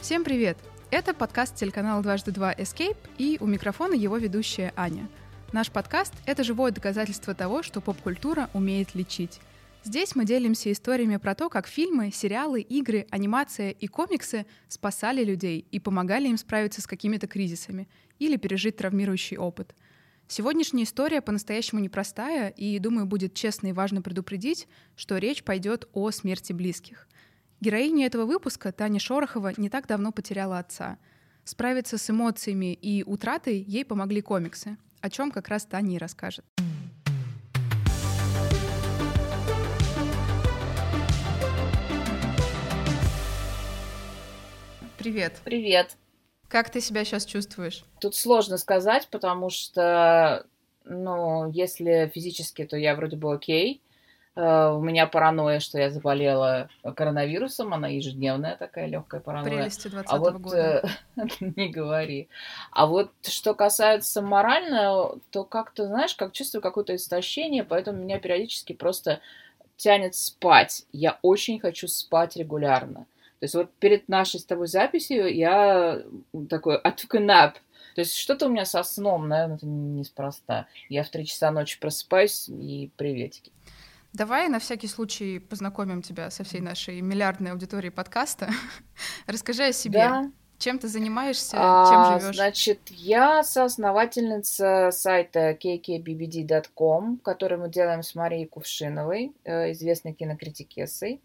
Всем привет! Это подкаст телеканала «Дважды два Escape» и у микрофона его ведущая Аня. Наш подкаст — это живое доказательство того, что поп-культура умеет лечить. Здесь мы делимся историями про то, как фильмы, сериалы, игры, анимация и комиксы спасали людей и помогали им справиться с какими-то кризисами или пережить травмирующий опыт. Сегодняшняя история по-настоящему непростая, и, думаю, будет честно и важно предупредить, что речь пойдет о смерти близких — Героиня этого выпуска, Таня Шорохова, не так давно потеряла отца. Справиться с эмоциями и утратой ей помогли комиксы, о чем как раз Таня и расскажет. Привет. Привет. Как ты себя сейчас чувствуешь? Тут сложно сказать, потому что, ну, если физически, то я вроде бы окей. Э, у меня паранойя, что я заболела коронавирусом, она ежедневная такая легкая паранойя. Прелести 20 а вот, года. Э, не говори. А вот что касается морально, то как-то, знаешь, как чувствую какое-то истощение, поэтому меня периодически просто тянет спать. Я очень хочу спать регулярно. То есть вот перед нашей с тобой записью я такой, I took a nap. То есть что-то у меня со сном, наверное, это неспроста. Я в три часа ночи просыпаюсь и приветики. Давай на всякий случай познакомим тебя со всей нашей миллиардной аудиторией подкаста. Расскажи о себе. Да. Чем ты занимаешься, а, чем живешь? Значит, я соосновательница сайта kkbbd.com, который мы делаем с Марией Кувшиновой, э, известной кинокритикессой.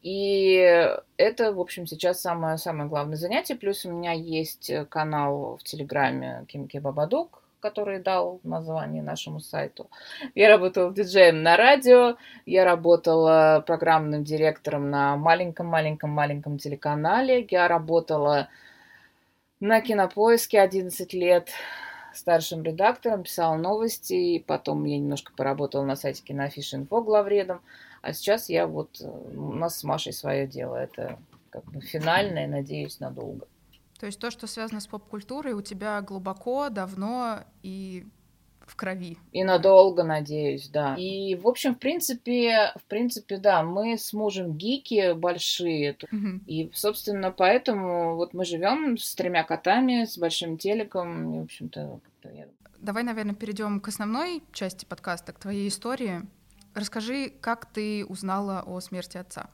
И это, в общем, сейчас самое, самое главное занятие. Плюс у меня есть канал в Телеграме Кимки Бабадук, который дал название нашему сайту. Я работала диджеем на радио, я работала программным директором на маленьком-маленьком-маленьком телеканале, я работала на Кинопоиске 11 лет старшим редактором, писала новости, и потом я немножко поработала на сайте Киноафиша Инфо главредом, а сейчас я вот, у нас с Машей свое дело, это как бы финальное, надеюсь, надолго. То есть то, что связано с поп-культурой, у тебя глубоко, давно и в крови. И надолго, надеюсь, да. И, в общем, в принципе, в принципе, да, мы с мужем гики большие. Угу. И, собственно, поэтому вот мы живем с тремя котами, с большим телеком. И, в общем-то. Давай, наверное, перейдем к основной части подкаста, к твоей истории. Расскажи, как ты узнала о смерти отца?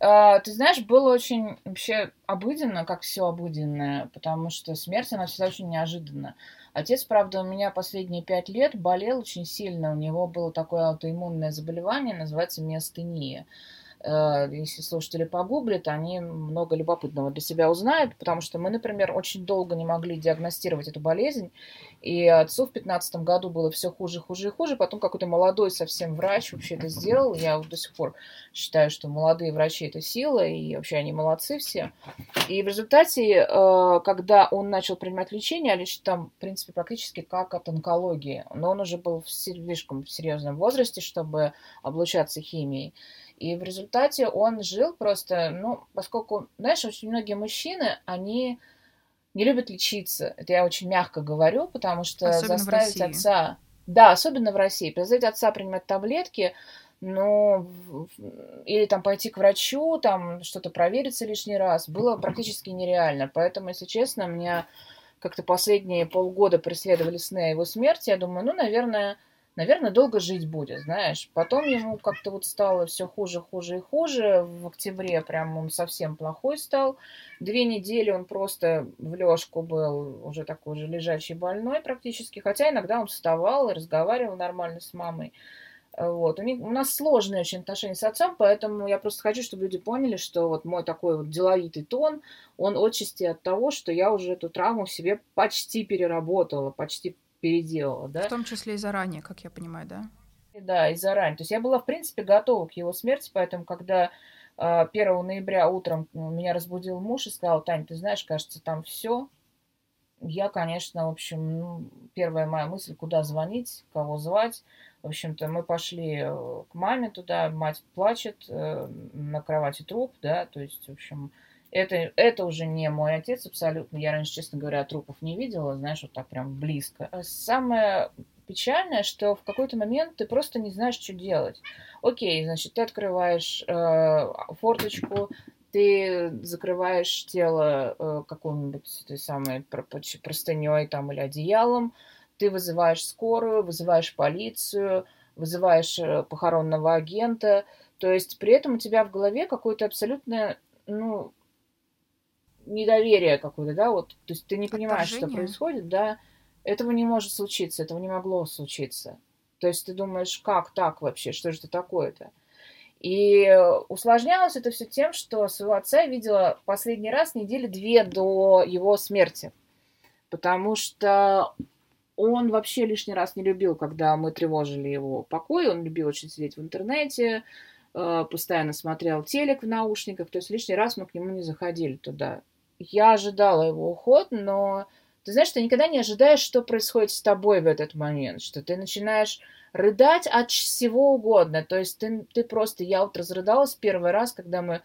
А, ты знаешь, было очень вообще обыденно, как все обыденное, потому что смерть, она всегда очень неожиданна. Отец, правда, у меня последние пять лет болел очень сильно. У него было такое аутоиммунное заболевание, называется миостения. Э, если слушатели погуглят, они много любопытного для себя узнают, потому что мы, например, очень долго не могли диагностировать эту болезнь, и отцу в 15 году было все хуже, хуже и хуже, потом какой-то молодой совсем врач вообще это сделал, я до сих пор считаю, что молодые врачи это сила, и вообще они молодцы все. И в результате, э, когда он начал принимать лечение, а лечить там, в принципе, практически как от онкологии, но он уже был в слишком серьезном возрасте, чтобы облучаться химией, и в результате он жил просто, ну, поскольку, знаешь, очень многие мужчины, они не любят лечиться. Это я очень мягко говорю, потому что особенно заставить отца... Да, особенно в России. Заставить отца принимать таблетки, ну, или там пойти к врачу, там что-то провериться лишний раз, было практически нереально. Поэтому, если честно, меня как-то последние полгода преследовали сны о его смерти. Я думаю, ну, наверное, наверное, долго жить будет, знаешь. Потом ему как-то вот стало все хуже, хуже и хуже. В октябре прям он совсем плохой стал. Две недели он просто в лёжку был уже такой же лежачий больной практически. Хотя иногда он вставал и разговаривал нормально с мамой. Вот. У, них, у нас сложные очень отношения с отцом, поэтому я просто хочу, чтобы люди поняли, что вот мой такой вот деловитый тон, он отчасти от того, что я уже эту травму в себе почти переработала, почти переделала, да. В том числе и заранее, как я понимаю, да? Да, и заранее. То есть я была, в принципе, готова к его смерти, поэтому, когда 1 а, ноября утром меня разбудил муж и сказал, Тань, ты знаешь, кажется, там все. Я, конечно, в общем, ну, первая моя мысль, куда звонить, кого звать. В общем-то, мы пошли э, к маме туда, мать плачет, э, на кровати труп, да, то есть, в общем, это, это уже не мой отец абсолютно. Я раньше, честно говоря, трупов не видела, знаешь, вот так прям близко. Самое печальное, что в какой-то момент ты просто не знаешь, что делать. Окей, значит, ты открываешь э, форточку, ты закрываешь тело э, какой-нибудь той самой простыней там или одеялом, ты вызываешь скорую, вызываешь полицию, вызываешь э, похоронного агента. То есть при этом у тебя в голове какое-то абсолютное, ну, недоверие какое-то, да, вот, то есть ты не понимаешь, что происходит, да, этого не может случиться, этого не могло случиться. То есть ты думаешь, как так вообще, что же это такое-то? И усложнялось это все тем, что своего отца я видела последний раз недели две до его смерти. Потому что он вообще лишний раз не любил, когда мы тревожили его покой. Он любил очень сидеть в интернете, э, постоянно смотрел телек в наушниках. То есть лишний раз мы к нему не заходили туда. Я ожидала его уход, но ты знаешь, ты никогда не ожидаешь, что происходит с тобой в этот момент, что ты начинаешь рыдать от всего угодно. То есть ты, ты просто, я вот разрыдалась первый раз, когда мы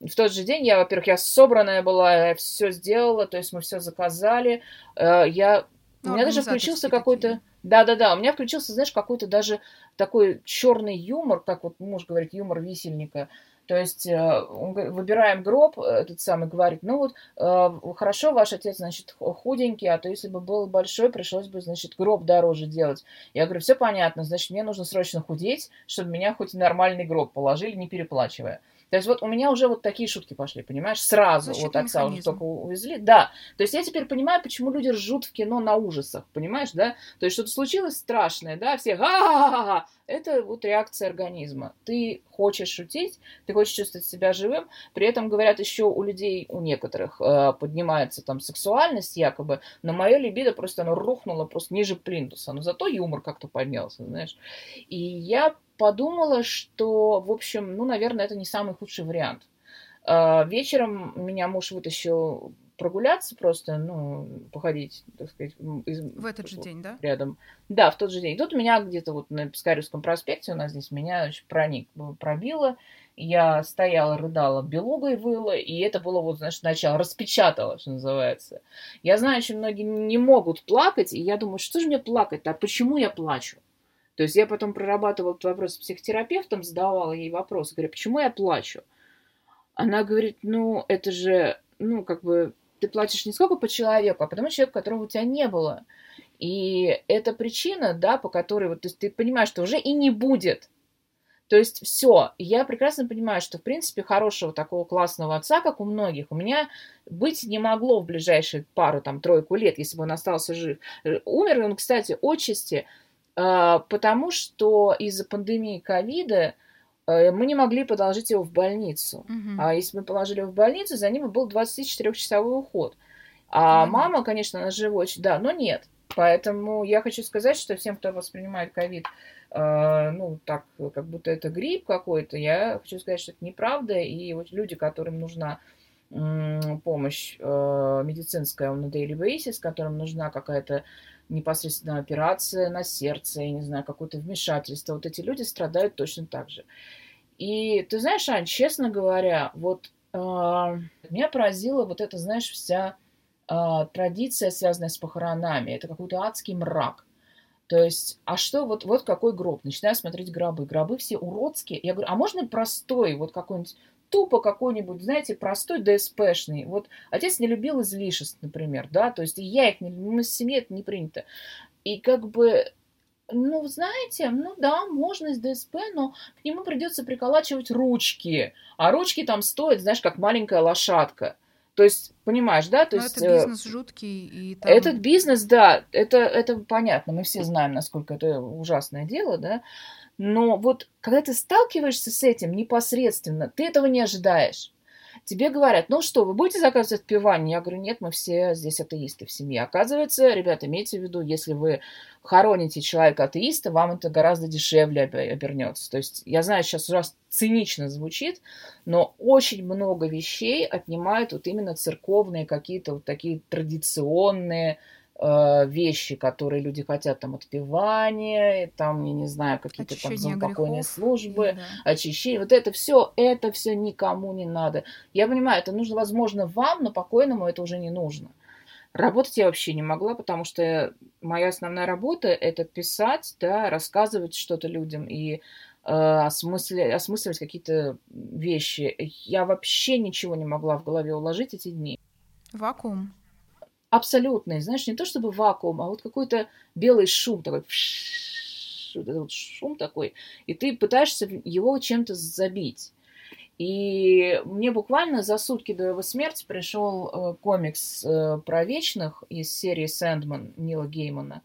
в тот же день, я, во-первых, я собранная была, я все сделала, то есть мы все заказали, э, я, ну, у меня даже включился какой-то, да-да-да, у меня включился, знаешь, какой-то даже такой черный юмор, как вот муж говорит, юмор висельника, то есть э, выбираем гроб, э, этот самый говорит, ну вот э, хорошо, ваш отец, значит, худенький, а то если бы был большой, пришлось бы, значит, гроб дороже делать. Я говорю, все понятно, значит, мне нужно срочно худеть, чтобы меня хоть нормальный гроб положили, не переплачивая. То есть вот у меня уже вот такие шутки пошли, понимаешь, сразу Защитный вот отца механизм. уже только увезли. Да, то есть я теперь понимаю, почему люди ржут в кино на ужасах, понимаешь, да? То есть что-то случилось страшное, да, все ха-ха-ха-ха. Это вот реакция организма. Ты хочешь шутить, ты хочешь чувствовать себя живым, при этом, говорят, еще у людей, у некоторых э, поднимается там сексуальность якобы, но мое либидо просто оно рухнуло просто ниже плинтуса, но зато юмор как-то поднялся, знаешь. И я подумала, что, в общем, ну, наверное, это не самый худший вариант. А, вечером меня муж вытащил прогуляться просто, ну, походить, так сказать, из, в этот же день, да? Рядом. Да, в тот же день. тут меня где-то вот на Пискаревском проспекте у нас здесь меня значит, проник, пробило. Я стояла, рыдала, белугой выла, и это было вот, знаешь, сначала распечатало, что называется. Я знаю, очень многие не могут плакать, и я думаю, что же мне плакать-то, а почему я плачу? То есть я потом прорабатывала этот вопрос с психотерапевтом, задавала ей вопрос, говорю, почему я плачу? Она говорит, ну, это же, ну, как бы, ты плачешь не сколько по человеку, а потому человеку, которого у тебя не было. И это причина, да, по которой вот, то есть ты понимаешь, что уже и не будет. То есть все. Я прекрасно понимаю, что, в принципе, хорошего такого классного отца, как у многих, у меня быть не могло в ближайшие пару, там, тройку лет, если бы он остался жив. Умер он, кстати, отчасти потому что из-за пандемии ковида э, мы не могли положить его в больницу. Угу. А если мы положили его в больницу, за ним был 24-часовой уход. А ну, мама, конечно, она живой, да, но нет. Поэтому я хочу сказать, что всем, кто воспринимает ковид, э, ну, так, как будто это грипп какой-то, я хочу сказать, что это неправда. И вот люди, которым нужна э, помощь э, медицинская на daily basis, которым нужна какая-то непосредственно операция на сердце, я не знаю, какое-то вмешательство. Вот эти люди страдают точно так же. И ты знаешь, Ань, честно говоря, вот э, меня поразила вот эта, знаешь, вся э, традиция, связанная с похоронами. Это какой-то адский мрак. То есть, а что, вот, вот какой гроб? Начинаю смотреть гробы. Гробы все уродские. Я говорю, а можно простой, вот какой-нибудь тупо какой-нибудь, знаете, простой ДСПшный. Вот отец не любил излишеств, например, да, то есть и я их не люблю, в семье это не принято. И как бы ну, знаете, ну да, можно из ДСП, но к нему придется приколачивать ручки. А ручки там стоят, знаешь, как маленькая лошадка. То есть, понимаешь, да? То но есть, это э, бизнес жуткий. И там... Этот бизнес, да, это, это понятно. Мы все знаем, насколько это ужасное дело, да. Но вот когда ты сталкиваешься с этим непосредственно, ты этого не ожидаешь. Тебе говорят, ну что, вы будете заказывать отпевание? Я говорю, нет, мы все здесь атеисты в семье. Оказывается, ребята, имейте в виду, если вы хороните человека атеиста, вам это гораздо дешевле обернется. То есть я знаю, сейчас ужасно цинично звучит, но очень много вещей отнимают вот именно церковные какие-то вот такие традиционные вещи, которые люди хотят, там, отпевание, там, я не знаю, какие-то там заупокойные службы, да. очищение, вот это все, это все никому не надо. Я понимаю, это нужно, возможно, вам, но покойному это уже не нужно. Работать я вообще не могла, потому что моя основная работа – это писать, да, рассказывать что-то людям. И осмыслить, осмысливать какие-то вещи. Я вообще ничего не могла в голове уложить эти дни. Вакуум. Абсолютный, знаешь, не то чтобы вакуум, а вот какой-то белый шум такой, вот этот шум такой, и ты пытаешься его чем-то забить. И мне буквально за сутки до его смерти пришел э, комикс э, про вечных из серии Сэндман Нила Геймана.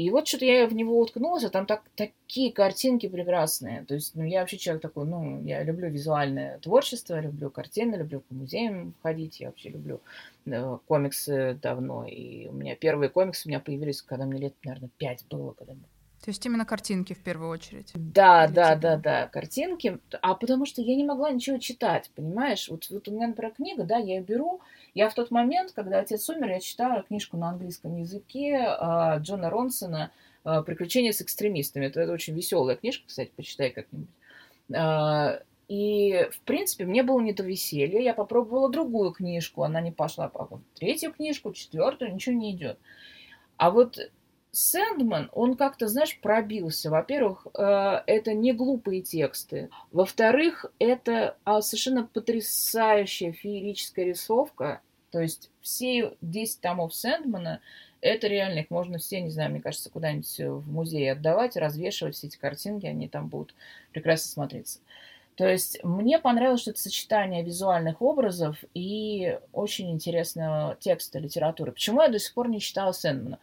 И вот что-то я в него уткнулась, а там так, такие картинки прекрасные. То есть, ну, я вообще человек такой, ну, я люблю визуальное творчество, люблю картины, люблю по музеям ходить, я вообще люблю э, комиксы давно. И у меня первые комиксы у меня появились, когда мне лет, наверное, пять было, когда то есть именно картинки в первую очередь. Да, да, тебя? да, да, картинки. А потому что я не могла ничего читать, понимаешь? Вот, вот у меня, например, книга, да, я ее беру. Я в тот момент, когда отец умер, я читала книжку на английском языке э, Джона Ронсона э, «Приключения с экстремистами». Это, это очень веселая книжка, кстати, почитай как-нибудь. Э, и, в принципе, мне было не до веселья. Я попробовала другую книжку, она не пошла. А третью книжку, четвертую, ничего не идет. А вот Сэндман, он как-то, знаешь, пробился. Во-первых, э, это не глупые тексты. Во-вторых, это а, совершенно потрясающая феерическая рисовка. То есть все 10 томов Сэндмана, это реально, их можно все, не знаю, мне кажется, куда-нибудь в музей отдавать, развешивать все эти картинки, они там будут прекрасно смотреться. То есть мне понравилось, что это сочетание визуальных образов и очень интересного текста литературы. Почему я до сих пор не читала Сэндмана?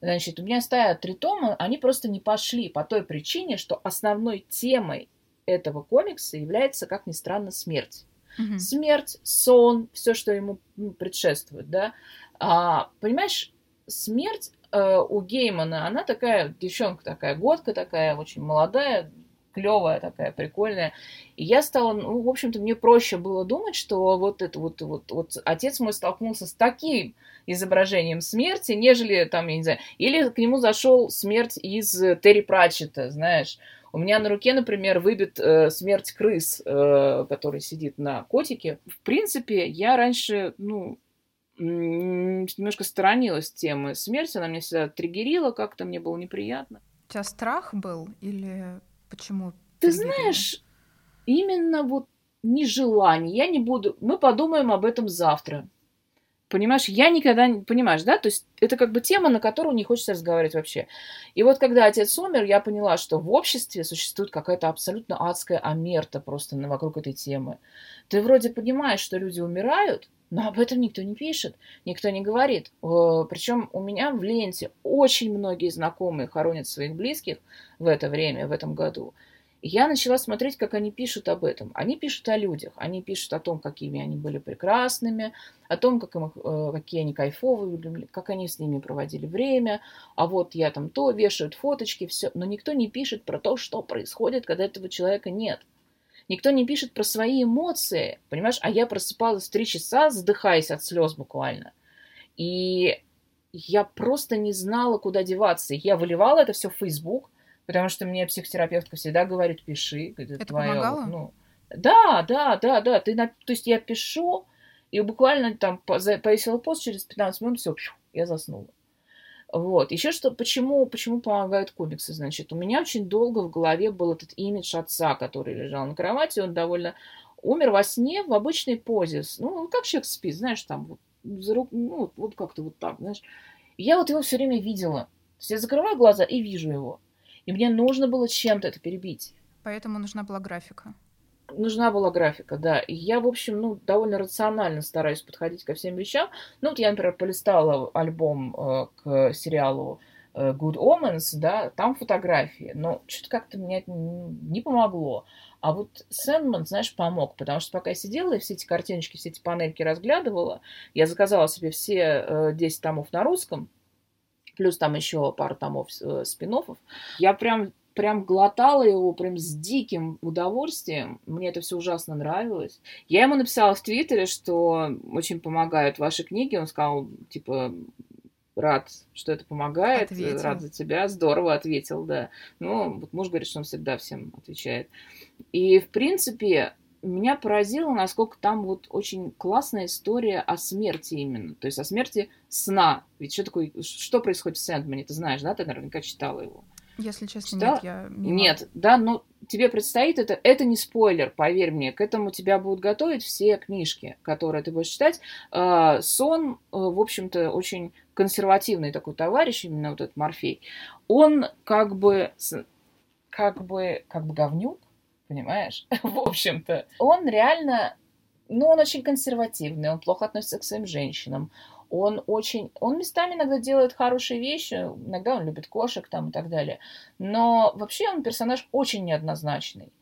Значит, у меня стоят три тома, они просто не пошли по той причине, что основной темой этого комикса является, как ни странно, смерть. Mm-hmm. Смерть, сон, все, что ему ну, предшествует, да. А, понимаешь, смерть э, у Геймана, она такая, девчонка такая, годка такая, очень молодая, клевая такая, прикольная. И я стала, ну, в общем-то, мне проще было думать, что вот это вот, вот, вот отец мой столкнулся с таким изображением смерти, нежели там, я не знаю, или к нему зашел смерть из Терри Пратчета, знаешь. У меня на руке, например, выбит э, смерть крыс, э, который сидит на котике. В принципе, я раньше, ну, немножко сторонилась темы смерти, она меня всегда триггерила, как-то мне было неприятно. У тебя страх был или почему? Ты знаешь, именно вот нежелание. Я не буду... Мы подумаем об этом завтра. Понимаешь, я никогда не... Понимаешь, да? То есть это как бы тема, на которую не хочется разговаривать вообще. И вот когда отец умер, я поняла, что в обществе существует какая-то абсолютно адская амерта просто вокруг этой темы. Ты вроде понимаешь, что люди умирают, но об этом никто не пишет, никто не говорит. Причем у меня в ленте очень многие знакомые хоронят своих близких в это время, в этом году я начала смотреть, как они пишут об этом. Они пишут о людях, они пишут о том, какими они были прекрасными, о том, как им, э, какие они кайфовые, как они с ними проводили время, а вот я там то, вешают фоточки, все. Но никто не пишет про то, что происходит, когда этого человека нет. Никто не пишет про свои эмоции, понимаешь? А я просыпалась в три часа, задыхаясь от слез буквально. И я просто не знала, куда деваться. Я выливала это все в Facebook – Потому что мне психотерапевтка всегда говорит, пиши. Это, это твое, помогало? Ну, да, да, да, да. Ты. То есть я пишу, и буквально там повесила пост, через 15 минут все, я заснула. Вот. Еще что, почему, почему помогают комиксы, значит, у меня очень долго в голове был этот имидж отца, который лежал на кровати, он довольно умер во сне в обычной позе, ну, как человек спит, знаешь, там, вот, за рук, ну, вот как-то вот так, знаешь. я вот его все время видела. То есть я закрываю глаза и вижу его. И мне нужно было чем-то это перебить. Поэтому нужна была графика. Нужна была графика, да. И я, в общем, ну, довольно рационально стараюсь подходить ко всем вещам. Ну, вот я, например, полистала альбом э, к сериалу э, Good Omens, да, там фотографии, но что-то как-то мне не помогло. А вот Сэндман, знаешь, помог, потому что пока я сидела и все эти картиночки, все эти панельки разглядывала, я заказала себе все э, 10 томов на русском, плюс там еще пару томов э, спин -оффов. Я прям прям глотала его прям с диким удовольствием. Мне это все ужасно нравилось. Я ему написала в Твиттере, что очень помогают ваши книги. Он сказал, типа, рад, что это помогает, ответил. рад за тебя, здорово ответил, да. Ну, вот муж говорит, что он всегда всем отвечает. И, в принципе, меня поразило, насколько там вот очень классная история о смерти именно. То есть о смерти сна. Ведь что такое, что происходит в Сэндмане, ты знаешь, да? Ты наверняка читала его. Если честно, Читала? нет, я мимо. Нет, да, ну тебе предстоит это, это не спойлер, поверь мне, к этому тебя будут готовить все книжки, которые ты будешь читать. А, Сон, э, в общем-то, очень консервативный такой товарищ, именно вот этот Морфей. Он как бы, как бы, как бы говнюк, понимаешь, в общем-то. Он реально, ну, он очень консервативный, он плохо относится к своим женщинам, он очень, он местами иногда делает хорошие вещи, иногда он любит кошек там и так далее, но вообще он персонаж очень неоднозначный.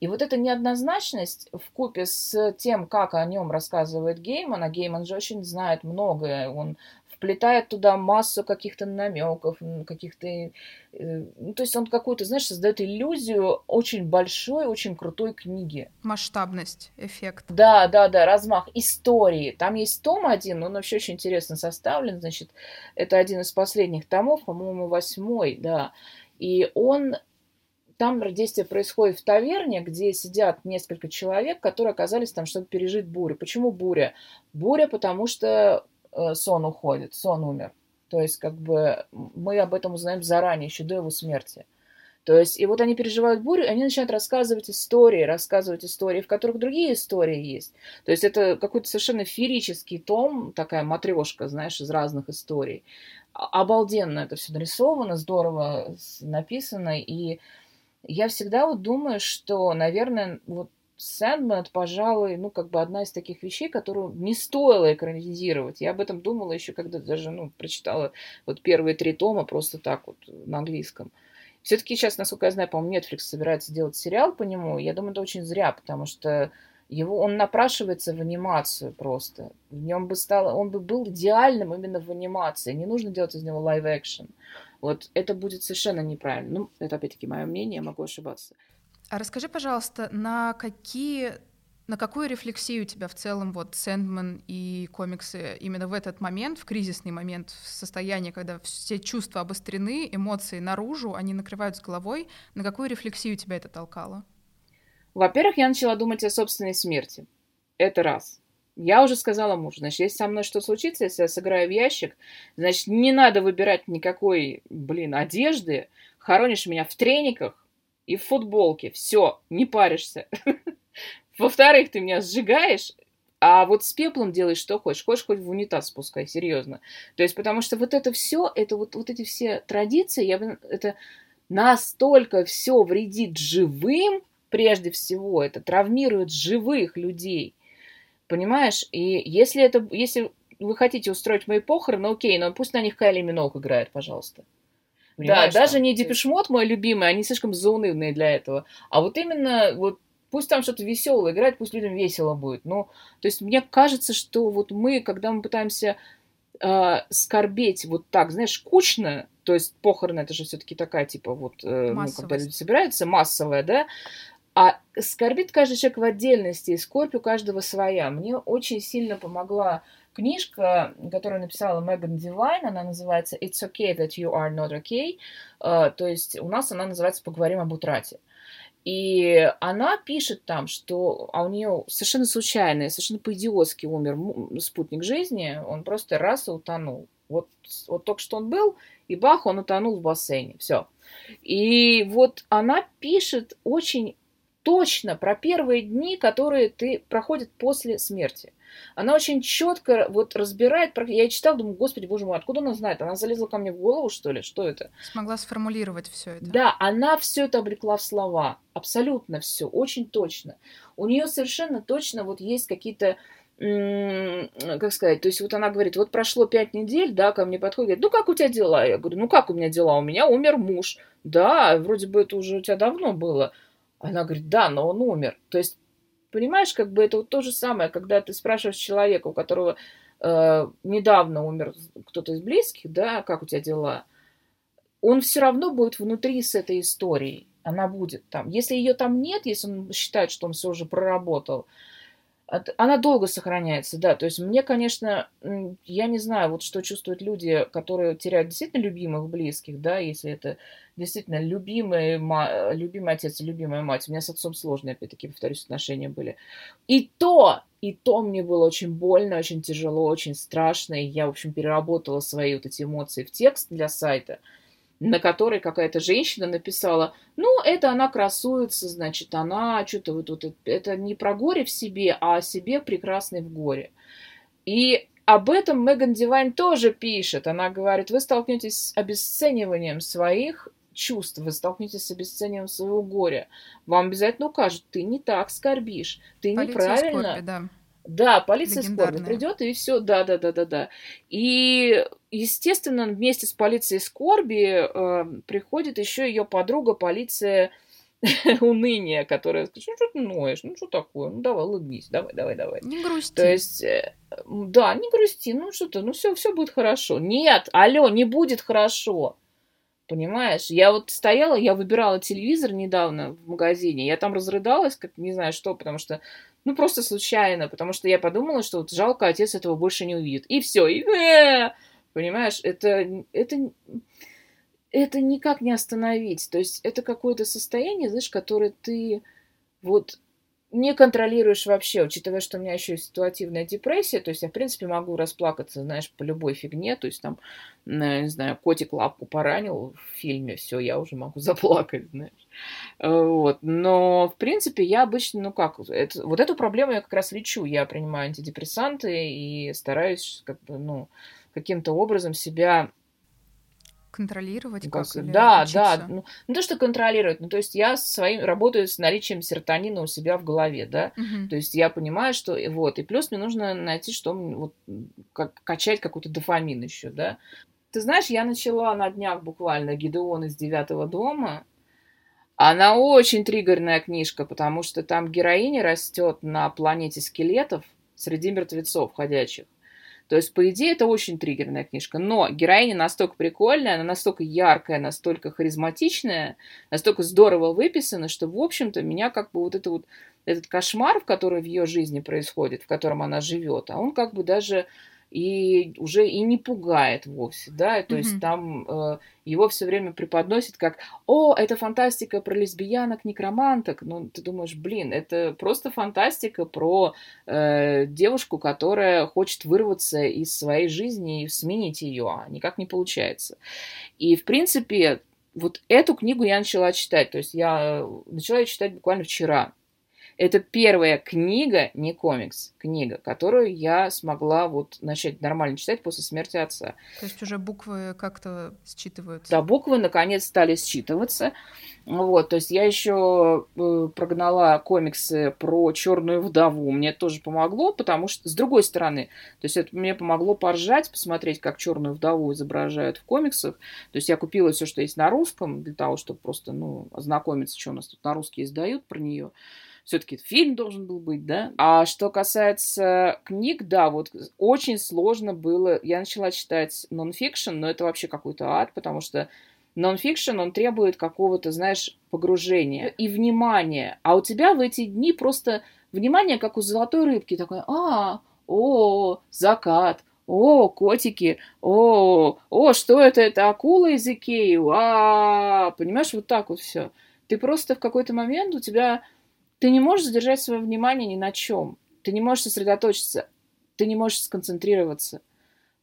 И вот эта неоднозначность в купе с тем, как о нем рассказывает Гейман, а Гейман же очень знает многое, он вплетает туда массу каких-то намеков, каких-то... э, ну, то есть он какую-то, знаешь, создает иллюзию очень большой, очень крутой книги. Масштабность, эффект. Да, да, да, размах истории. Там есть том один, он вообще очень интересно составлен, значит, это один из последних томов, по-моему, восьмой, да. И он там действие происходит в таверне, где сидят несколько человек, которые оказались там, чтобы пережить бурю. Почему буря? Буря, потому что сон уходит, сон умер. То есть, как бы, мы об этом узнаем заранее, еще до его смерти. То есть, и вот они переживают бурю, и они начинают рассказывать истории, рассказывать истории, в которых другие истории есть. То есть, это какой-то совершенно феерический том, такая матрешка, знаешь, из разных историй. А- Обалденно это все нарисовано, здорово написано, и я всегда вот думаю, что, наверное, вот Сэндман, пожалуй, ну, как бы одна из таких вещей, которую не стоило экранизировать. Я об этом думала еще, когда даже, ну, прочитала вот первые три тома просто так вот на английском. Все-таки сейчас, насколько я знаю, по-моему, Netflix собирается делать сериал по нему. Я думаю, это очень зря, потому что его, он напрашивается в анимацию просто. В нем бы стало, он бы был идеальным именно в анимации. Не нужно делать из него live-action. Вот это будет совершенно неправильно. Ну, это опять-таки мое мнение, могу ошибаться. А расскажи, пожалуйста, на какие на какую рефлексию тебя в целом вот Сэндман и комиксы именно в этот момент, в кризисный момент, в состоянии, когда все чувства обострены, эмоции наружу, они накрывают с головой, на какую рефлексию тебя это толкало? Во-первых, я начала думать о собственной смерти. Это раз. Я уже сказала мужу, значит, если со мной что случится, если я сыграю в ящик, значит, не надо выбирать никакой, блин, одежды, хоронишь меня в трениках и в футболке. Все, не паришься. Во-вторых, ты меня сжигаешь, а вот с пеплом делаешь что хочешь. Хочешь хоть в унитаз спускай, серьезно. То есть, потому что вот это все, это вот, вот эти все традиции, я, бы- это настолько все вредит живым, прежде всего, это травмирует живых людей. Понимаешь? И если это, если вы хотите устроить мои похороны, окей, но пусть на них Кайли Миноуг играет, пожалуйста. Понимаешь, да, даже там, не Депешмот мой любимый, они слишком заунывные для этого. А вот именно вот пусть там что-то веселое играть, пусть людям весело будет. Ну, то есть мне кажется, что вот мы, когда мы пытаемся э, скорбеть вот так, знаешь, скучно, то есть похороны это же все-таки такая типа вот, э, ну, когда люди собираются, массовая, да, а скорбит каждый человек в отдельности, и скорбь у каждого своя. Мне очень сильно помогла книжка, которую написала Меган Дивайн, она называется «It's okay that you are not okay», Э, то есть у нас она называется «Поговорим об утрате». И она пишет там, что а у нее совершенно случайно, совершенно по-идиотски умер спутник жизни, он просто раз и утонул. Вот, вот только что он был, и бах, он утонул в бассейне. Все. И вот она пишет очень точно про первые дни, которые ты проходят после смерти. Она очень четко вот разбирает. Я читала, думаю, господи, боже мой, откуда она знает? Она залезла ко мне в голову, что ли? Что это? Смогла сформулировать все это. Да, она все это облекла в слова. Абсолютно все, очень точно. У нее совершенно точно вот есть какие-то как сказать, то есть вот она говорит, вот прошло пять недель, да, ко мне подходит, говорит, ну как у тебя дела? Я говорю, ну как у меня дела? У меня умер муж. Да, вроде бы это уже у тебя давно было. Она говорит, да, но он умер. То есть, понимаешь, как бы это вот то же самое, когда ты спрашиваешь человека, у которого э, недавно умер кто-то из близких, да, как у тебя дела? Он все равно будет внутри с этой историей. Она будет там. Если ее там нет, если он считает, что он все уже проработал, от- она долго сохраняется, да. То есть мне, конечно, я не знаю, вот что чувствуют люди, которые теряют действительно любимых близких, да, если это действительно любимый, любимый отец и любимая мать. У меня с отцом сложные, опять-таки, повторюсь, отношения были. И то, и то мне было очень больно, очень тяжело, очень страшно. И я, в общем, переработала свои вот эти эмоции в текст для сайта. На которой какая-то женщина написала, ну, это она красуется, значит, она что-то вот тут, это не про горе в себе, а о себе прекрасной в горе. И об этом Меган Дивайн тоже пишет. Она говорит, вы столкнетесь с обесцениванием своих чувств, вы столкнетесь с обесцениванием своего горя. Вам обязательно укажут, ты не так скорбишь, ты Полиция неправильно. Скорби, да. Да, полиция скорби придет и все, да, да, да, да, да. И, естественно, вместе с полицией скорби э, приходит еще ее подруга полиция уныния, которая скажет, ну что ты ноешь, ну что такое, ну давай улыбнись, давай, давай, давай. Не грусти. То есть, э, да, не грусти, ну что ты, ну все, все будет хорошо. Нет, алло, не будет хорошо. Понимаешь? Я вот стояла, я выбирала телевизор недавно в магазине, я там разрыдалась, как не знаю что, потому что, ну, просто случайно, потому что я подумала, что вот жалко, отец этого больше не увидит. И все, и... Понимаешь, это, это, это никак не остановить. То есть это какое-то состояние, знаешь, которое ты вот не контролируешь вообще, учитывая, что у меня еще есть ситуативная депрессия, то есть я, в принципе, могу расплакаться, знаешь, по любой фигне, то есть там, не знаю, котик лапку поранил в фильме, все, я уже могу заплакать, знаешь. Вот. Но, в принципе, я обычно, ну как, это, вот эту проблему я как раз лечу, я принимаю антидепрессанты и стараюсь, как бы, ну, каким-то образом себя контролировать ну, как, как да учиться? да ну, не то что контролировать ну то есть я своим работаю с наличием серотонина у себя в голове да угу. то есть я понимаю что вот и плюс мне нужно найти что вот как качать какой-то дофамин еще да ты знаешь я начала на днях буквально Гидеон из девятого дома она очень триггерная книжка, потому что там героиня растет на планете скелетов среди мертвецов ходячих. То есть, по идее, это очень триггерная книжка. Но героиня настолько прикольная, она настолько яркая, настолько харизматичная, настолько здорово выписана, что, в общем-то, меня как бы вот это вот этот кошмар, в который в ее жизни происходит, в котором она живет, а он как бы даже и уже и не пугает вовсе, да, то mm-hmm. есть там э, его все время преподносит как, о, это фантастика про лесбиянок, некроманток, ну, ты думаешь, блин, это просто фантастика про э, девушку, которая хочет вырваться из своей жизни и сменить ее, а никак не получается. И, в принципе, вот эту книгу я начала читать, то есть я начала ее читать буквально вчера, это первая книга, не комикс, книга, которую я смогла вот начать нормально читать после смерти отца. То есть уже буквы как-то считываются? Да, буквы наконец стали считываться. Вот, то есть я еще э, прогнала комиксы про черную вдову. Мне это тоже помогло, потому что, с другой стороны, то есть это мне помогло поржать, посмотреть, как черную вдову изображают в комиксах. То есть я купила все, что есть на русском, для того, чтобы просто, ну, ознакомиться, что у нас тут на русский издают про нее все-таки фильм должен был быть, да. А что касается книг, да, вот очень сложно было. Я начала читать нонфикшн, но это вообще какой-то ад, потому что нонфикшн, он требует какого-то, знаешь, погружения и внимания. А у тебя в эти дни просто внимание, как у золотой рыбки, такое, а, о, закат, о, котики, о, о, что это, это акула из Икеи, а, понимаешь, вот так вот все. Ты просто в какой-то момент у тебя ты не можешь задержать свое внимание ни на чем. Ты не можешь сосредоточиться. Ты не можешь сконцентрироваться.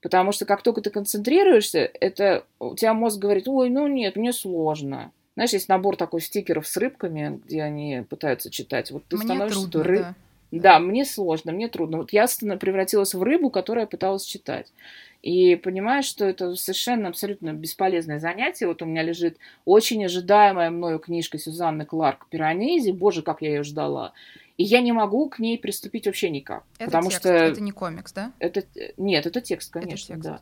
Потому что как только ты концентрируешься, это у тебя мозг говорит, ой, ну нет, мне сложно. Знаешь, есть набор такой стикеров с рыбками, где они пытаются читать. Вот ты мне становишься трудно, рыб... да. Да, мне сложно, мне трудно. Вот я превратилась в рыбу, которая пыталась читать. И понимаешь, что это совершенно абсолютно бесполезное занятие. Вот у меня лежит очень ожидаемая мною книжка Сюзанны Кларк «Пиранези». Боже, как я ее ждала. И я не могу к ней приступить вообще никак. Это потому текст, что... это не комикс, да? Это... Нет, это текст, конечно, это текст. да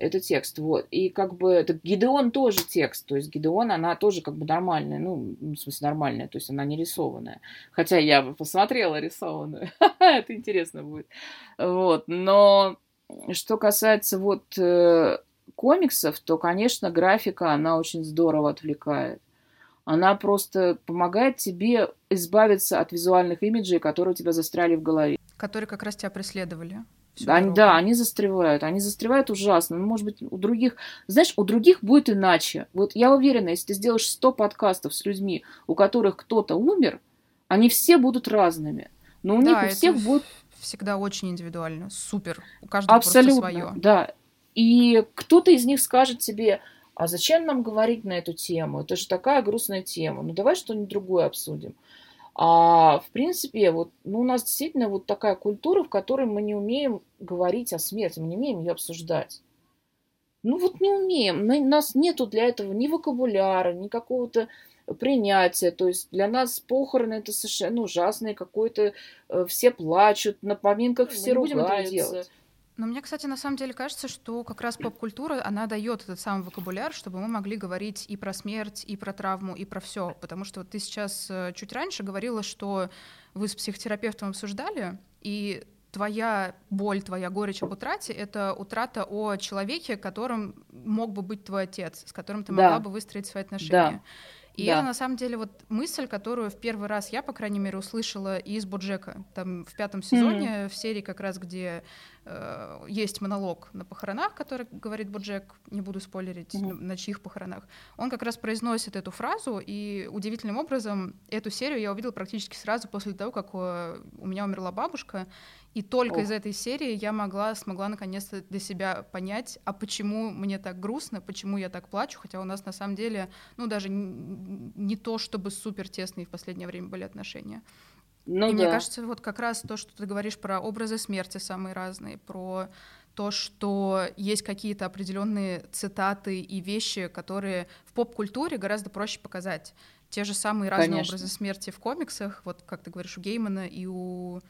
это текст, вот. И как бы это Гидеон тоже текст, то есть Гидеон, она тоже как бы нормальная, ну, в смысле нормальная, то есть она не рисованная. Хотя я бы посмотрела рисованную, это интересно будет. Вот, но что касается вот э, комиксов, то, конечно, графика, она очень здорово отвлекает. Она просто помогает тебе избавиться от визуальных имиджей, которые у тебя застряли в голове. Которые как раз тебя преследовали. Они, да, они застревают. Они застревают ужасно. Ну, может быть, у других... Знаешь, у других будет иначе. Вот я уверена, если ты сделаешь 100 подкастов с людьми, у которых кто-то умер, они все будут разными. Но у да, них у всех будет... всегда очень индивидуально. Супер. У каждого Абсолютно, просто свое. да. И кто-то из них скажет тебе, а зачем нам говорить на эту тему? Это же такая грустная тема. Ну, давай что-нибудь другое обсудим. А в принципе, вот, ну, у нас действительно вот такая культура, в которой мы не умеем говорить о смерти, мы не умеем ее обсуждать. Ну вот не умеем. У нас нету для этого ни вокабуляра, ни какого-то принятия. То есть для нас похороны это совершенно ужасное какое-то... Э, все плачут, на поминках все мы ругаются. делать. Но мне, кстати, на самом деле кажется, что как раз поп-культура, она дает этот самый вокабуляр, чтобы мы могли говорить и про смерть, и про травму, и про все. Потому что вот ты сейчас э, чуть раньше говорила, что вы с психотерапевтом обсуждали, и твоя боль, твоя горечь об утрате — это утрата о человеке, которым мог бы быть твой отец, с которым ты могла да. бы выстроить свои отношения. Да. И да. это на самом деле вот мысль, которую в первый раз я, по крайней мере, услышала из Боджека. Там в пятом сезоне, mm-hmm. в серии как раз, где э, есть монолог на похоронах, который говорит Боджек, не буду спойлерить, mm-hmm. на, на чьих похоронах. Он как раз произносит эту фразу, и удивительным образом эту серию я увидела практически сразу после того, как э, у меня умерла бабушка. И только Ох. из этой серии я могла, смогла наконец-то для себя понять, а почему мне так грустно, почему я так плачу, хотя у нас на самом деле, ну, даже не то, чтобы супер тесные в последнее время были отношения. Ну, и да. мне кажется, вот как раз то, что ты говоришь про образы смерти самые разные, про то, что есть какие-то определенные цитаты и вещи, которые в поп-культуре гораздо проще показать. Те же самые разные Конечно. образы смерти в комиксах, вот как ты говоришь, у Геймана и у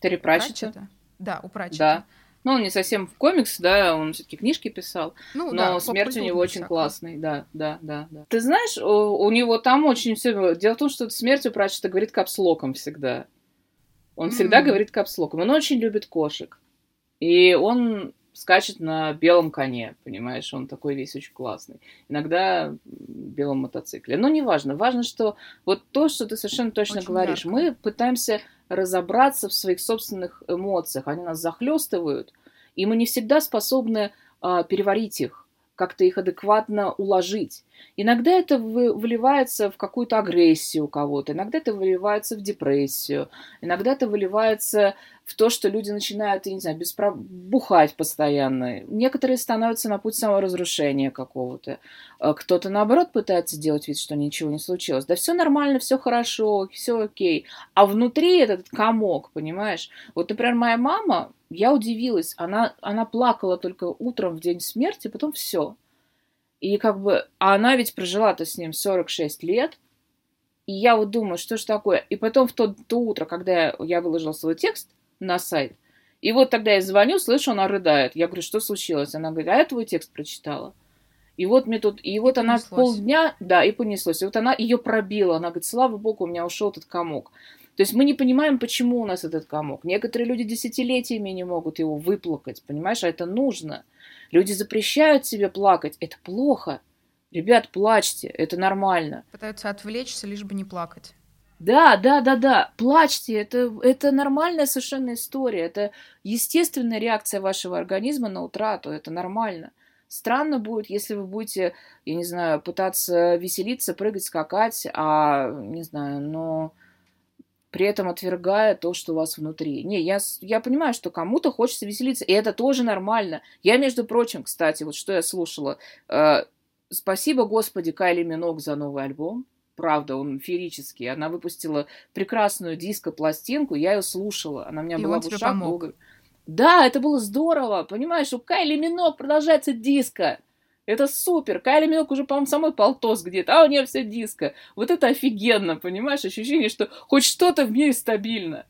Терри Пратчета? Да, у Пратчета. Да. Ну, он не совсем в комикс, да, он все-таки книжки писал. Ну, но да, смерть у него очень классный, да, да, да, да. Ты знаешь, у, у него там очень все. Дело в том, что смерть у Пратчета говорит капслоком всегда. Он всегда говорит капслоком. Он очень любит кошек. И он скачет на белом коне, понимаешь, он такой весь очень классный. Иногда белом мотоцикле. Но неважно. Важно, что вот то, что ты совершенно точно очень говоришь, ярко. мы пытаемся разобраться в своих собственных эмоциях. Они нас захлестывают, и мы не всегда способны а, переварить их, как-то их адекватно уложить. Иногда это выливается в какую-то агрессию у кого-то, иногда это выливается в депрессию, иногда это выливается в то, что люди начинают, я не знаю, бесправ... бухать постоянно. Некоторые становятся на путь саморазрушения какого-то. А кто-то, наоборот, пытается делать вид, что ничего не случилось. Да все нормально, все хорошо, все окей. А внутри этот комок, понимаешь? Вот, например, моя мама, я удивилась, она, она плакала только утром в день смерти, потом все. И как бы, а она ведь прожила-то с ним 46 лет, и я вот думаю, что ж такое. И потом в то, то утро, когда я выложила свой текст на сайт, и вот тогда я звоню, слышу, она рыдает. Я говорю, что случилось? Она говорит, а я твой текст прочитала. И вот мне тут, и вот и она понеслось. полдня, да, и понеслось. И вот она ее пробила. Она говорит, слава богу, у меня ушел этот комок. То есть мы не понимаем, почему у нас этот комок. Некоторые люди десятилетиями не могут его выплакать, понимаешь, а это нужно. Люди запрещают себе плакать. Это плохо. Ребят, плачьте, это нормально. Пытаются отвлечься, лишь бы не плакать. Да, да, да, да, плачьте, это, это нормальная совершенно история, это естественная реакция вашего организма на утрату, это нормально. Странно будет, если вы будете, я не знаю, пытаться веселиться, прыгать, скакать, а, не знаю, но при этом отвергая то, что у вас внутри. Не, я, я понимаю, что кому-то хочется веселиться, и это тоже нормально. Я, между прочим, кстати, вот что я слушала, э, спасибо, Господи, Кайли Минок за новый альбом. Правда, он феерический. Она выпустила прекрасную диско-пластинку, я ее слушала. Она у меня и была в ушах долго. Да, это было здорово. Понимаешь, у Кайли Минок продолжается диско. Это супер. Кайли Минок уже, по-моему, самой полтос где-то, а у нее все диско. Вот это офигенно, понимаешь? Ощущение, что хоть что-то в мире стабильно.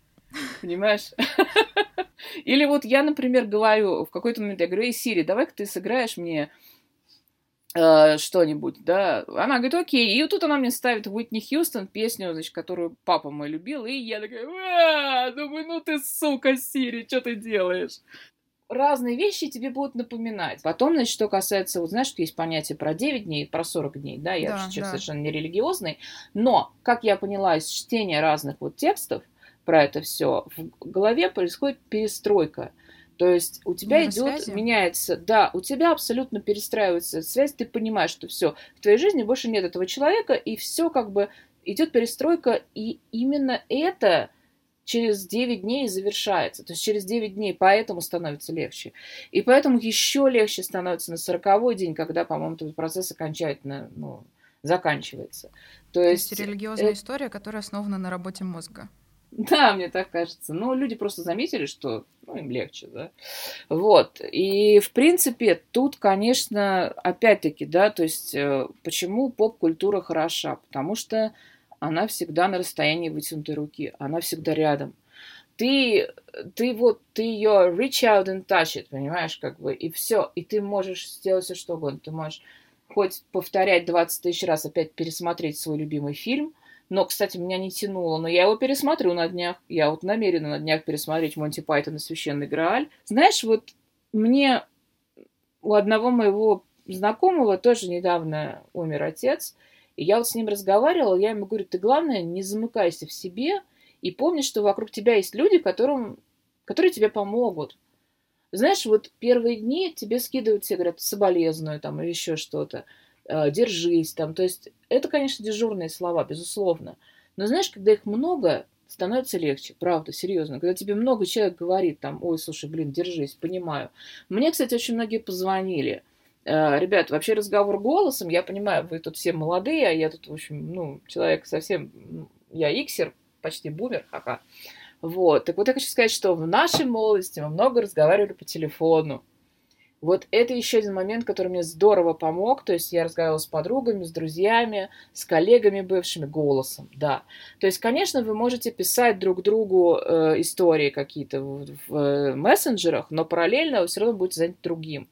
Понимаешь? Или вот я, например, говорю, в какой-то момент я говорю, эй, Сири, давай-ка ты сыграешь мне э, что-нибудь, да. Она говорит, окей. И вот тут она мне ставит Уитни Хьюстон, песню, значит, которую папа мой любил, и я такая, думаю, ну ты сука, Сири, что ты делаешь? Разные вещи тебе будут напоминать. Потом, значит, что касается, вот знаешь, есть понятие про 9 дней, про 40 дней, да, я да, человек да. совершенно не религиозный, но, как я поняла из чтения разных вот текстов про это все, в голове происходит перестройка. То есть у тебя идет, меняется, да, у тебя абсолютно перестраивается связь, ты понимаешь, что все, в твоей жизни больше нет этого человека, и все как бы идет перестройка, и именно это через 9 дней завершается. То есть через 9 дней поэтому становится легче. И поэтому еще легче становится на 40 день, когда, по-моему, этот процесс окончательно ну, заканчивается. То, То есть, есть религиозная это... история, которая основана на работе мозга. Да, мне так кажется. Но люди просто заметили, что ну, им легче, да. Вот. И, в принципе, тут, конечно, опять-таки, да, то есть, э, почему поп-культура хороша? Потому что она всегда на расстоянии вытянутой руки, она всегда рядом. Ты, ты вот, ты ее reach out and touch it, понимаешь, как бы, и все. И ты можешь сделать все, что угодно. Ты можешь хоть повторять 20 тысяч раз, опять пересмотреть свой любимый фильм, но, кстати, меня не тянуло, но я его пересмотрю на днях. Я вот намерена на днях пересмотреть Монти Пайтон и Священный Грааль. Знаешь, вот мне у одного моего знакомого тоже недавно умер отец, и я вот с ним разговаривала, я ему говорю, ты главное не замыкайся в себе и помни, что вокруг тебя есть люди, которым, которые тебе помогут. Знаешь, вот первые дни тебе скидывают все, говорят, соболезную там или еще что-то. Э, держись там. То есть это, конечно, дежурные слова, безусловно. Но знаешь, когда их много, становится легче, правда, серьезно. Когда тебе много человек говорит, там, ой, слушай, блин, держись, понимаю. Мне, кстати, очень многие позвонили. Э, ребят, вообще разговор голосом, я понимаю, вы тут все молодые, а я тут, в общем, ну, человек совсем, я иксер, почти бумер, ха-ха. Вот, так вот я хочу сказать, что в нашей молодости мы много разговаривали по телефону. Вот это еще один момент, который мне здорово помог. То есть я разговаривала с подругами, с друзьями, с коллегами бывшими голосом, да. То есть, конечно, вы можете писать друг другу э, истории какие-то в, в э, мессенджерах, но параллельно вы все равно будете занять другим.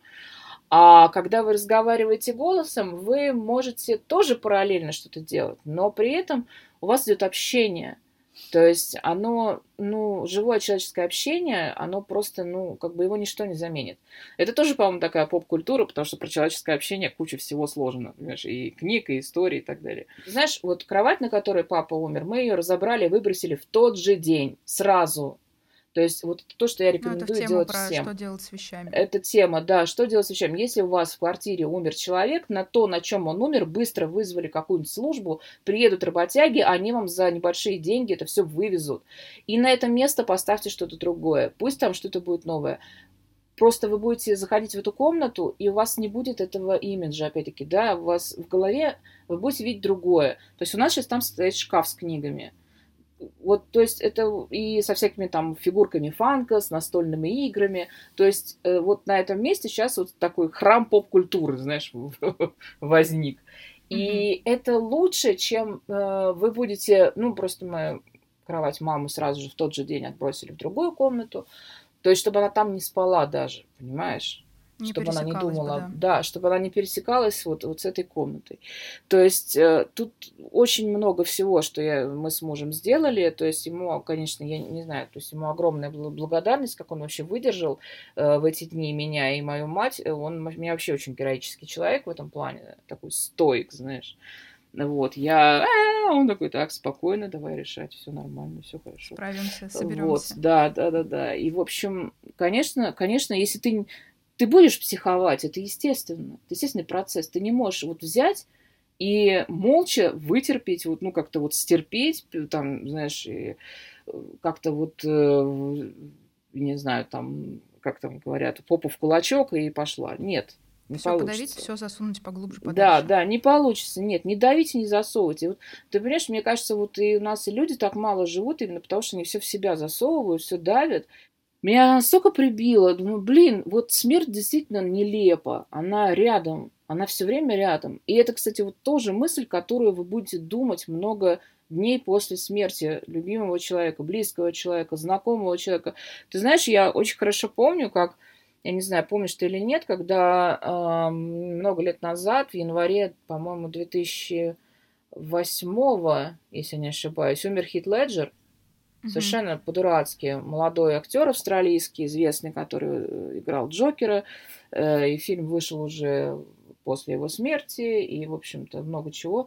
А когда вы разговариваете голосом, вы можете тоже параллельно что-то делать, но при этом у вас идет общение – то есть оно, ну, живое человеческое общение, оно просто, ну, как бы его ничто не заменит. Это тоже, по-моему, такая поп-культура, потому что про человеческое общение куча всего сложно, понимаешь, и книг, и истории и так далее. Знаешь, вот кровать, на которой папа умер, мы ее разобрали, выбросили в тот же день, сразу. То есть вот то, что я рекомендую ну, это делать про всем. Что делать с вещами? Это тема, да, что делать с вещами. Если у вас в квартире умер человек, на то, на чем он умер, быстро вызвали какую-нибудь службу, приедут работяги, они вам за небольшие деньги это все вывезут. И на это место поставьте что-то другое. Пусть там что-то будет новое. Просто вы будете заходить в эту комнату, и у вас не будет этого имиджа, опять-таки, да, у вас в голове вы будете видеть другое. То есть у нас сейчас там стоит шкаф с книгами вот, то есть это и со всякими там фигурками фанка, с настольными играми. То есть э, вот на этом месте сейчас вот такой храм поп-культуры, знаешь, возник. И mm-hmm. это лучше, чем э, вы будете, ну, просто мою кровать маму сразу же в тот же день отбросили в другую комнату. То есть, чтобы она там не спала даже, понимаешь? Не чтобы она не думала, бы, да. да, чтобы она не пересекалась вот, вот с этой комнатой. То есть э, тут очень много всего, что я, мы с мужем сделали. То есть ему, конечно, я не знаю, то есть ему огромная благодарность, как он вообще выдержал э, в эти дни меня и мою мать. Он у меня вообще очень героический человек в этом плане, такой стоик, знаешь. Вот, я, а, он такой, так, спокойно, давай решать, все нормально, все хорошо. Справимся, соберемся. Вот, да, да, да, да. И, в общем, конечно, конечно, если ты ты будешь психовать, это естественно, это естественный процесс. Ты не можешь вот взять и молча вытерпеть, вот, ну, как-то вот стерпеть, там, знаешь, э, как-то вот, э, не знаю, там, как там говорят, попу в кулачок и пошла. Нет, не все получится. подавить, все засунуть поглубже подальше. Да, да, не получится. Нет, не давите, не засовывайте. Вот, ты понимаешь, мне кажется, вот и у нас и люди так мало живут, именно потому что они все в себя засовывают, все давят. Меня настолько прибило, думаю, блин, вот смерть действительно нелепа, она рядом, она все время рядом. И это, кстати, вот тоже мысль, которую вы будете думать много дней после смерти любимого человека, близкого человека, знакомого человека. Ты знаешь, я очень хорошо помню, как, я не знаю, помнишь ты или нет, когда э, много лет назад, в январе, по-моему, 2008, если не ошибаюсь, умер Хит Леджер, Mm-hmm. Совершенно по-дурацки молодой актер австралийский, известный, который э, играл Джокера. Э, и фильм вышел уже после его смерти, и, в общем-то, много чего.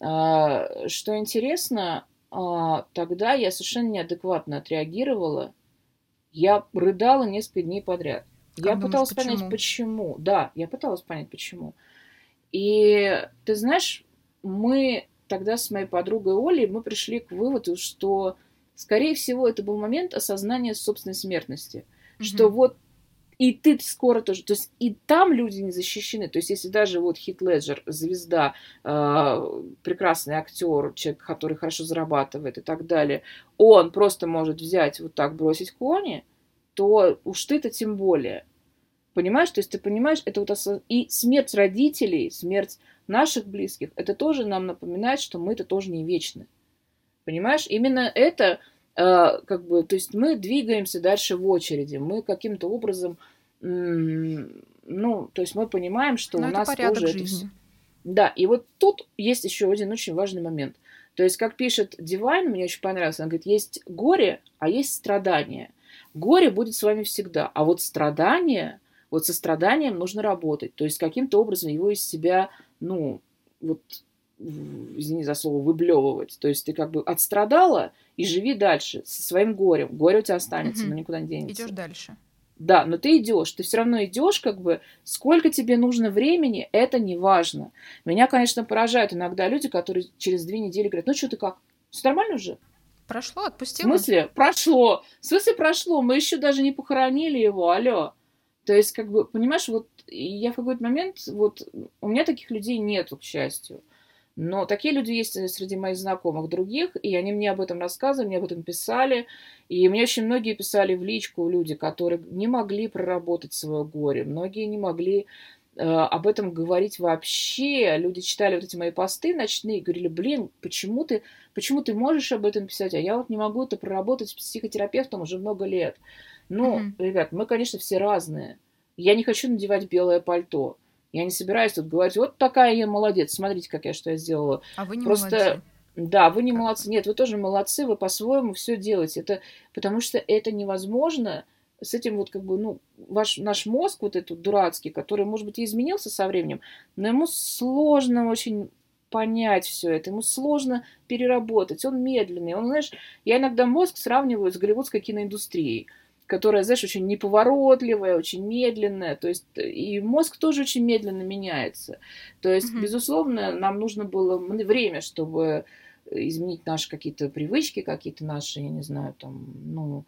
А, что интересно, а, тогда я совершенно неадекватно отреагировала. Я рыдала несколько дней подряд. Как я думаешь, пыталась почему? понять, почему. Да, я пыталась понять, почему. И ты знаешь, мы тогда с моей подругой Олей мы пришли к выводу, что скорее всего, это был момент осознания собственной смертности. Mm-hmm. Что вот и ты скоро тоже, то есть и там люди не защищены. То есть если даже вот Хит Леджер, звезда, э, прекрасный актер, человек, который хорошо зарабатывает и так далее, он просто может взять вот так бросить кони, то уж ты-то тем более. Понимаешь? То есть ты понимаешь, это вот осоз... и смерть родителей, смерть наших близких, это тоже нам напоминает, что мы-то тоже не вечны. Понимаешь? Именно это а, как бы, то есть мы двигаемся дальше в очереди, мы каким-то образом, ну, то есть мы понимаем, что Но у нас тоже жизни. это... Да, и вот тут есть еще один очень важный момент. То есть, как пишет Дивайн, мне очень понравилось, она говорит, есть горе, а есть страдание. Горе будет с вами всегда, а вот страдание, вот со страданием нужно работать. То есть, каким-то образом его из себя, ну, вот извини за слово, выблевывать. То есть ты как бы отстрадала и живи дальше со своим горем. Горе у тебя останется, угу. но никуда не денется. Идешь дальше. Да, но ты идешь, ты все равно идешь, как бы, сколько тебе нужно времени, это не важно. Меня, конечно, поражают иногда люди, которые через две недели говорят, ну что ты как, все нормально уже? Прошло, отпустила. В смысле? Прошло. В смысле прошло? Мы еще даже не похоронили его, алло. То есть, как бы, понимаешь, вот я в какой-то момент, вот, у меня таких людей нету, к счастью. Но такие люди есть среди моих знакомых других, и они мне об этом рассказывали, мне об этом писали. И мне очень многие писали в личку люди, которые не могли проработать свое горе, многие не могли э, об этом говорить вообще. Люди читали вот эти мои посты ночные и говорили, блин, почему ты, почему ты можешь об этом писать, а я вот не могу это проработать с психотерапевтом уже много лет. Ну, mm-hmm. ребят, мы, конечно, все разные. Я не хочу надевать белое пальто. Я не собираюсь тут говорить, вот такая я молодец, смотрите, как я что я сделала. А вы не Просто... молодцы. Да, вы не как? молодцы. Нет, вы тоже молодцы, вы по-своему все делаете. Это потому что это невозможно с этим вот как бы, ну, ваш, наш мозг вот этот дурацкий, который, может быть, и изменился со временем, но ему сложно очень понять все это, ему сложно переработать, он медленный, он, знаешь, я иногда мозг сравниваю с голливудской киноиндустрией которая, знаешь, очень неповоротливая, очень медленная, то есть и мозг тоже очень медленно меняется. То есть, mm-hmm. безусловно, нам нужно было время, чтобы изменить наши какие-то привычки, какие-то наши, я не знаю, там, ну,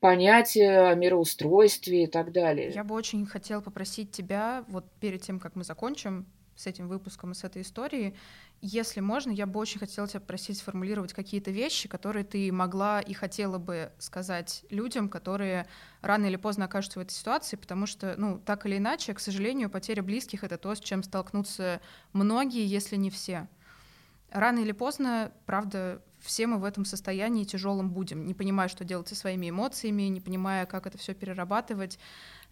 понятия о мироустройстве и так далее. Я бы очень хотела попросить тебя, вот перед тем, как мы закончим с этим выпуском и с этой историей, если можно, я бы очень хотела тебя просить сформулировать какие-то вещи, которые ты могла и хотела бы сказать людям, которые рано или поздно окажутся в этой ситуации, потому что, ну, так или иначе, к сожалению, потеря близких — это то, с чем столкнутся многие, если не все. Рано или поздно, правда, все мы в этом состоянии тяжелом будем, не понимая, что делать со своими эмоциями, не понимая, как это все перерабатывать.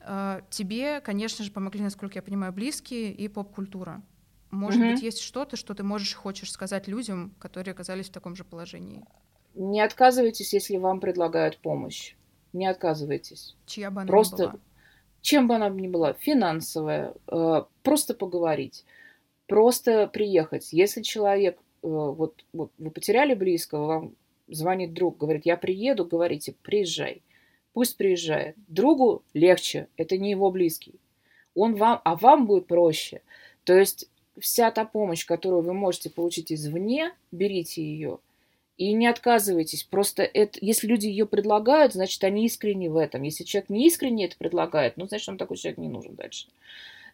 Э, тебе, конечно же, помогли, насколько я понимаю, близкие и поп-культура. Может mm-hmm. быть, есть что-то, что ты можешь, хочешь сказать людям, которые оказались в таком же положении? Не отказывайтесь, если вам предлагают помощь. Не отказывайтесь. Чья бы она просто, ни была. Чем бы она ни была, финансовая, э, просто поговорить, просто приехать. Если человек, вот, вот вы потеряли близкого, вам звонит друг, говорит, я приеду, говорите, приезжай. Пусть приезжает. Другу легче, это не его близкий. Он вам, а вам будет проще. То есть вся та помощь, которую вы можете получить извне, берите ее и не отказывайтесь. Просто это, если люди ее предлагают, значит, они искренне в этом. Если человек не искренне это предлагает, ну, значит, нам такой человек не нужен дальше.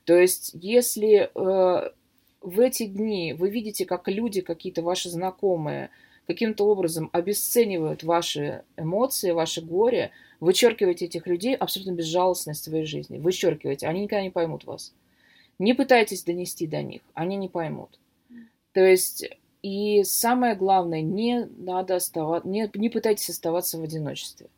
То есть, если э, в эти дни вы видите, как люди, какие-то ваши знакомые, каким-то образом обесценивают ваши эмоции, ваше горе, вычеркивайте этих людей абсолютно безжалостно из своей жизни. Вычеркивайте. Они никогда не поймут вас. Не пытайтесь донести до них, они не поймут. То есть, и самое главное, не надо оставаться, не, не пытайтесь оставаться в одиночестве.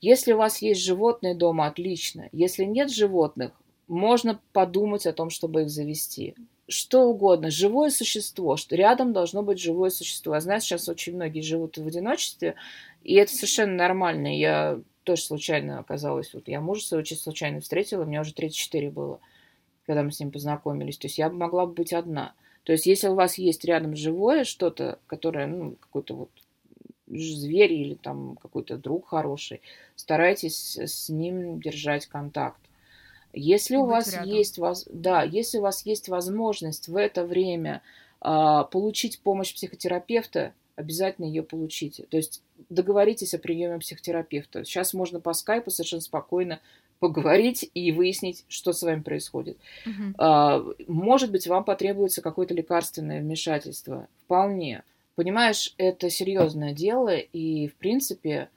Если у вас есть животные дома, отлично. Если нет животных, можно подумать о том, чтобы их завести. Что угодно, живое существо, что рядом должно быть живое существо. Я знаю, сейчас очень многие живут в одиночестве, и это совершенно нормально. Я тоже случайно оказалась, вот я мужа своего очень случайно встретила, у меня уже 34 было когда мы с ним познакомились. То есть я могла бы быть одна. То есть если у вас есть рядом живое что-то, которое, ну, какой-то вот зверь или там какой-то друг хороший, старайтесь с ним держать контакт. Если у вас рядом. есть, да, если у вас есть возможность в это время а, получить помощь психотерапевта, обязательно ее получите. То есть договоритесь о приеме психотерапевта. Сейчас можно по скайпу совершенно спокойно поговорить и выяснить, что с вами происходит. Мгм. Может быть, вам потребуется какое-то лекарственное вмешательство. Вполне. Понимаешь, это серьезное дело, и, в принципе,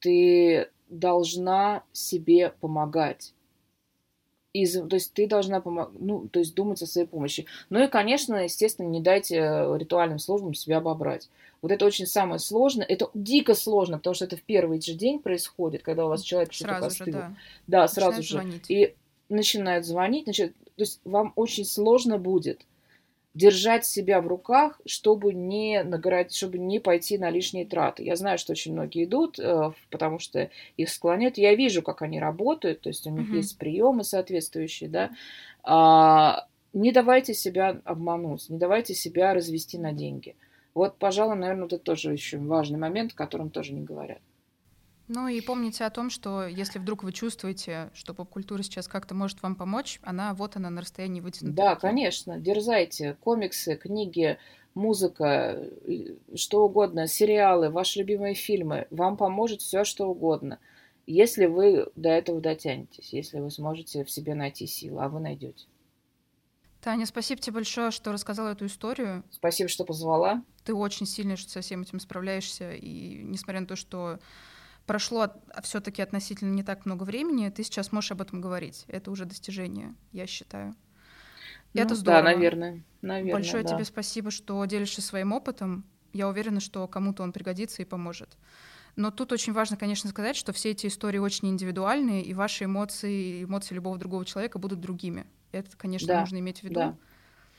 ты должна себе помогать. И, за- то есть ты должна помог... ну, то есть думать о своей помощи. Ну и, конечно, естественно, не дайте э, ритуальным службам себя обобрать. Вот это очень самое сложное. Это дико сложно, потому что это в первый же день происходит, когда у вас человек что-то постыл. да. Да, сразу Начинает же. звонить. И начинают звонить, начинают... то есть вам очень сложно будет держать себя в руках, чтобы не нагорать, чтобы не пойти на лишние траты. Я знаю, что очень многие идут, э, потому что их склоняют. Я вижу, как они работают, то есть у них Мгм. есть приемы соответствующие, да. А, не давайте себя обмануть, не давайте себя развести на деньги. Вот, пожалуй, наверное, это тоже еще важный момент, о котором тоже не говорят. Ну и помните о том, что если вдруг вы чувствуете, что поп-культура сейчас как-то может вам помочь, она вот она на расстоянии вытянутой Да, руки. конечно, дерзайте. Комиксы, книги, музыка, э, что угодно, сериалы, ваши любимые фильмы. Вам поможет все, что угодно. Если вы до этого дотянетесь, если вы сможете в себе найти силы, а вы найдете. Таня, спасибо тебе большое, что рассказала эту историю. Спасибо, что позвала. Ты очень сильно что со всем этим справляешься, и несмотря на то, что прошло все-таки относительно не так много времени, ты сейчас можешь об этом говорить. Это уже достижение, я считаю. И это Ну, здорово. Да, наверное. наверное Большое да. тебе спасибо, что делишься своим опытом. Я уверена, что кому-то он пригодится и поможет. Но тут очень важно, конечно, сказать, что все эти истории очень индивидуальные, и ваши эмоции, и эмоции любого другого человека будут другими. Это, конечно, Да, нужно иметь в виду. Да.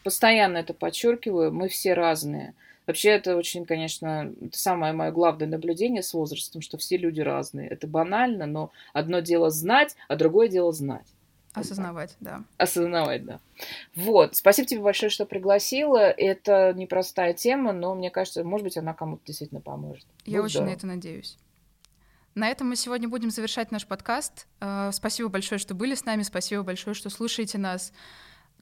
Постоянно это подчеркиваю. Мы все разные. Вообще это очень, конечно, это самое мое главное наблюдение с возрастом, что все люди разные. Это банально, но одно дело знать, а другое дело знать. Осознавать, да. Осознавать, да. Вот. Спасибо тебе большое, что пригласила. Это непростая тема, но мне кажется, может быть, она кому-то действительно поможет. Я Будет очень на здорово. это надеюсь. На этом мы сегодня будем завершать наш подкаст. Э, Спасибо большое, что были с нами. Спасибо большое, что слушаете нас.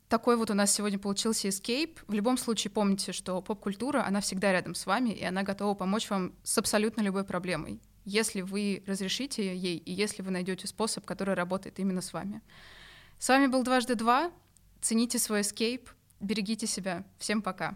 Такой вот у нас сегодня получился escape. В любом случае помните, что поп-культура, она всегда рядом с вами, и она готова помочь вам с абсолютно любой проблемой, если вы разрешите ей, и если вы найдете способ, который работает именно с вами. С вами был «Дважды два». Цените свой escape, берегите себя. Всем пока.